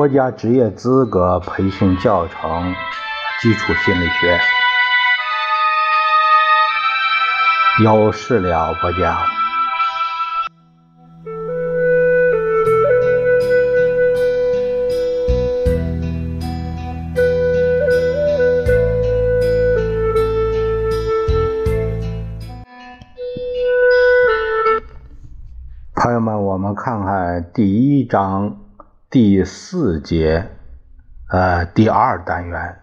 国家职业资格培训教程，基础心理学，有事了不讲。朋友们，我们看看第一章。第四节，呃，第二单元，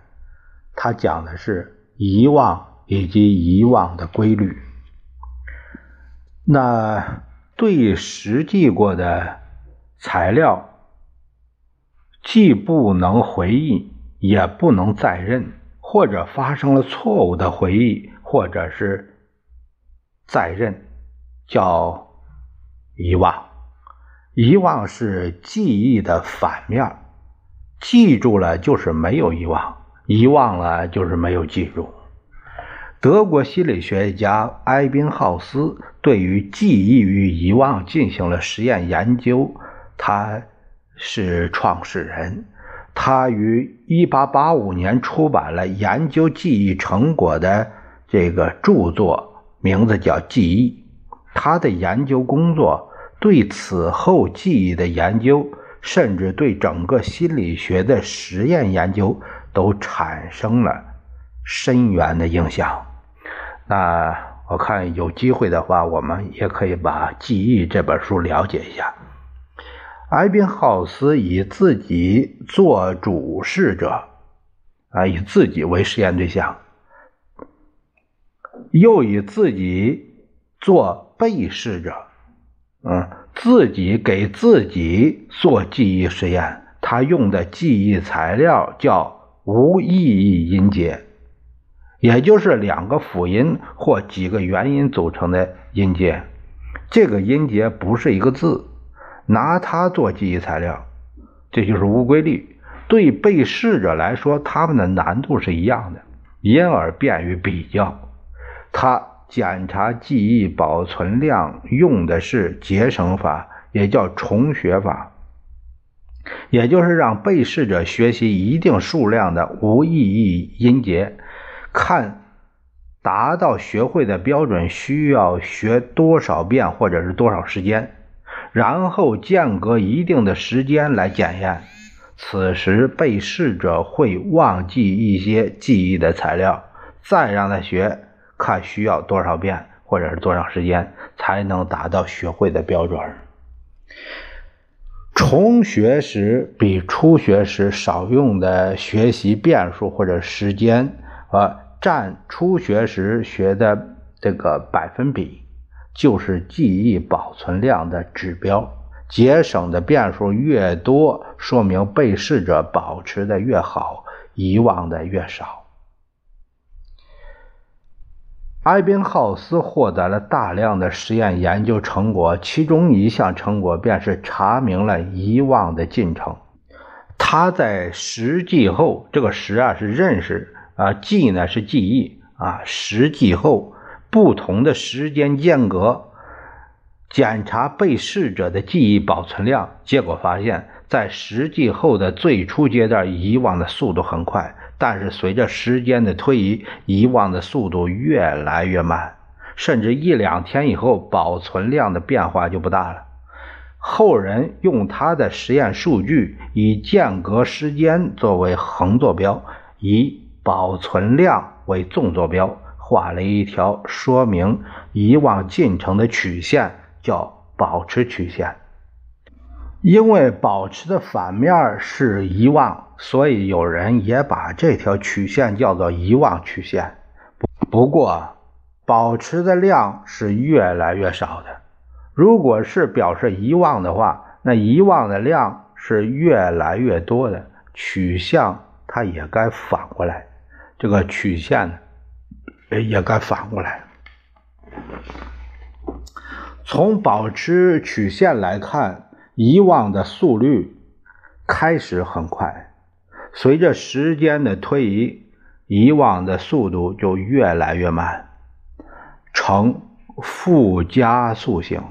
它讲的是遗忘以及遗忘的规律。那对实际过的材料，既不能回忆，也不能再认，或者发生了错误的回忆，或者是再认，叫遗忘。遗忘是记忆的反面，记住了就是没有遗忘，遗忘了就是没有记住。德国心理学家埃宾浩斯对于记忆与遗忘进行了实验研究，他是创始人。他于1885年出版了研究记忆成果的这个著作，名字叫《记忆》。他的研究工作。对此后记忆的研究，甚至对整个心理学的实验研究，都产生了深远的影响。那我看有机会的话，我们也可以把《记忆》这本书了解一下。埃宾浩斯以自己做主事者，啊，以自己为实验对象，又以自己做被试者。嗯，自己给自己做记忆实验，他用的记忆材料叫无意义音节，也就是两个辅音或几个元音组成的音节。这个音节不是一个字，拿它做记忆材料，这就是无规律。对被试者来说，他们的难度是一样的，因而便于比较。他。检查记忆保存量用的是节省法，也叫重学法，也就是让被试者学习一定数量的无意义音节，看达到学会的标准需要学多少遍或者是多少时间，然后间隔一定的时间来检验。此时被试者会忘记一些记忆的材料，再让他学。看需要多少遍或者是多长时间才能达到学会的标准。重学时比初学时少用的学习遍数或者时间，呃，占初学时学的这个百分比，就是记忆保存量的指标。节省的遍数越多，说明被试者保持的越好，遗忘的越少。埃宾浩斯获得了大量的实验研究成果，其中一项成果便是查明了遗忘的进程。他在实际后，这个实啊是认识啊，记呢是记忆啊，实际后不同的时间间隔检查被试者的记忆保存量，结果发现，在实际后的最初阶段，遗忘的速度很快。但是随着时间的推移，遗忘的速度越来越慢，甚至一两天以后，保存量的变化就不大了。后人用他的实验数据，以间隔时间作为横坐标，以保存量为纵坐标，画了一条说明遗忘进程的曲线，叫保持曲线。因为保持的反面是遗忘，所以有人也把这条曲线叫做遗忘曲线。不过，保持的量是越来越少的。如果是表示遗忘的话，那遗忘的量是越来越多的。曲线它也该反过来，这个曲线也该反过来。从保持曲线来看。遗忘的速率开始很快，随着时间的推移，遗忘的速度就越来越慢，呈负加速型，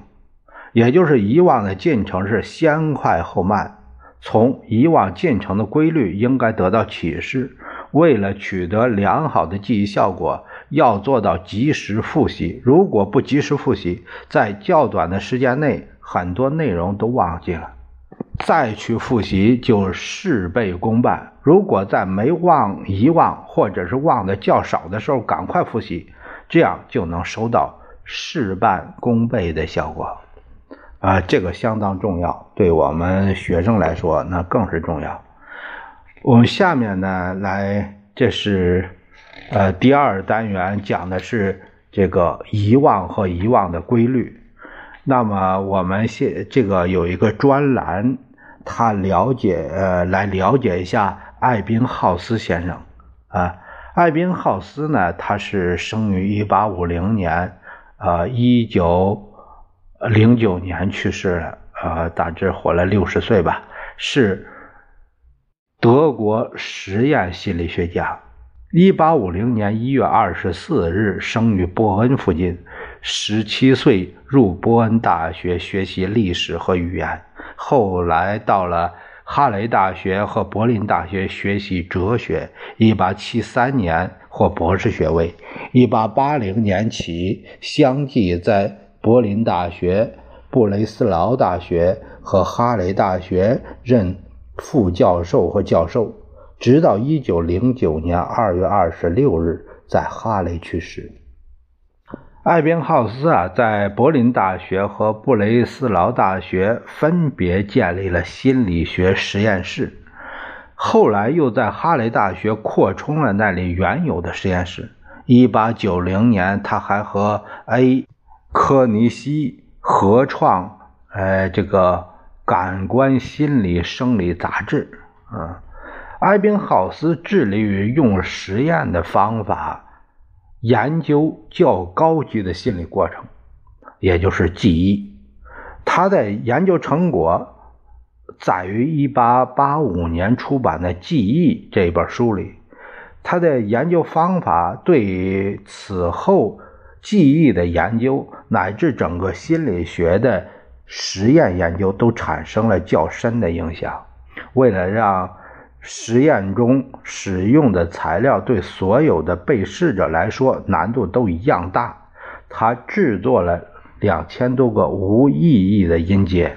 也就是遗忘的进程是先快后慢。从以往进程的规律应该得到启示。为了取得良好的记忆效果，要做到及时复习。如果不及时复习，在较短的时间内，很多内容都忘记了，再去复习就事倍功半。如果在没忘、遗忘或者是忘的较少的时候赶快复习，这样就能收到事半功倍的效果。啊，这个相当重要，对我们学生来说那更是重要。我们下面呢，来，这是呃第二单元讲的是这个遗忘和遗忘的规律。那么我们现这个有一个专栏，他了解呃来了解一下。艾宾浩斯先生，啊，艾宾浩斯呢，他是生于一八五零年，呃，一九零九年去世了，呃，大致活了六十岁吧，是德国实验心理学家。一八五零年一月二十四日生于波恩附近，十七岁入波恩大学学习历史和语言，后来到了。哈雷大学和柏林大学学习哲学，1873年获博士学位。1880年起，相继在柏林大学、布雷斯劳大学和哈雷大学任副教授和教授，直到1909年2月26日在哈雷去世。艾宾浩斯啊，在柏林大学和布雷斯劳大学分别建立了心理学实验室，后来又在哈雷大学扩充了那里原有的实验室。1890年，他还和 A. 科尼西合创，呃，这个《感官心理生理杂志》。嗯，艾宾浩斯致力于用实验的方法。研究较高级的心理过程，也就是记忆。他的研究成果在于1885年出版的《记忆》这本书里。他的研究方法对于此后记忆的研究乃至整个心理学的实验研究都产生了较深的影响。为了让实验中使用的材料对所有的被试者来说难度都一样大。他制作了两千多个无意义的音节。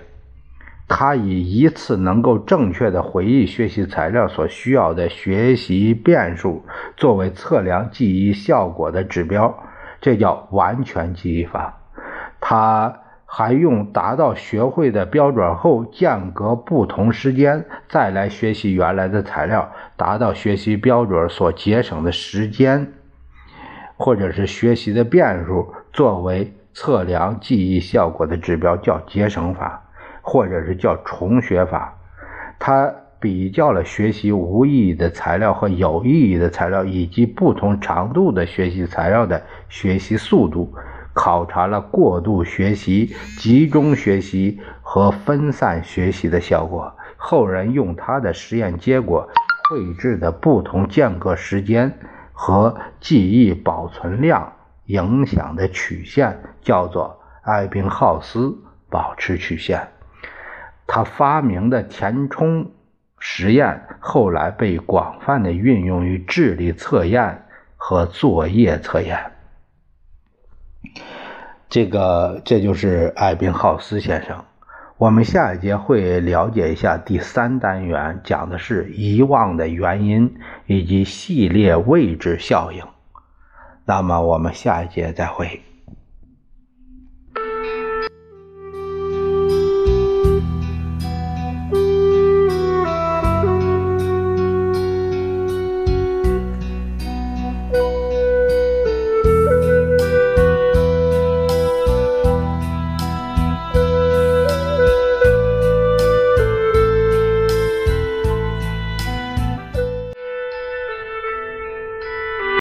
他以一次能够正确的回忆学习材料所需要的学习变数作为测量记忆效果的指标，这叫完全记忆法。他。还用达到学会的标准后，间隔不同时间再来学习原来的材料，达到学习标准所节省的时间，或者是学习的变数，作为测量记忆效果的指标，叫节省法，或者是叫重学法。他比较了学习无意义的材料和有意义的材料，以及不同长度的学习材料的学习速度。考察了过度学习、集中学习和分散学习的效果。后人用他的实验结果绘制的不同间隔时间和记忆保存量影响的曲线叫做艾宾浩斯保持曲线。他发明的填充实验后来被广泛的运用于智力测验和作业测验。这个，这就是艾宾浩斯先生。我们下一节会了解一下第三单元，讲的是遗忘的原因以及系列位置效应。那么，我们下一节再会。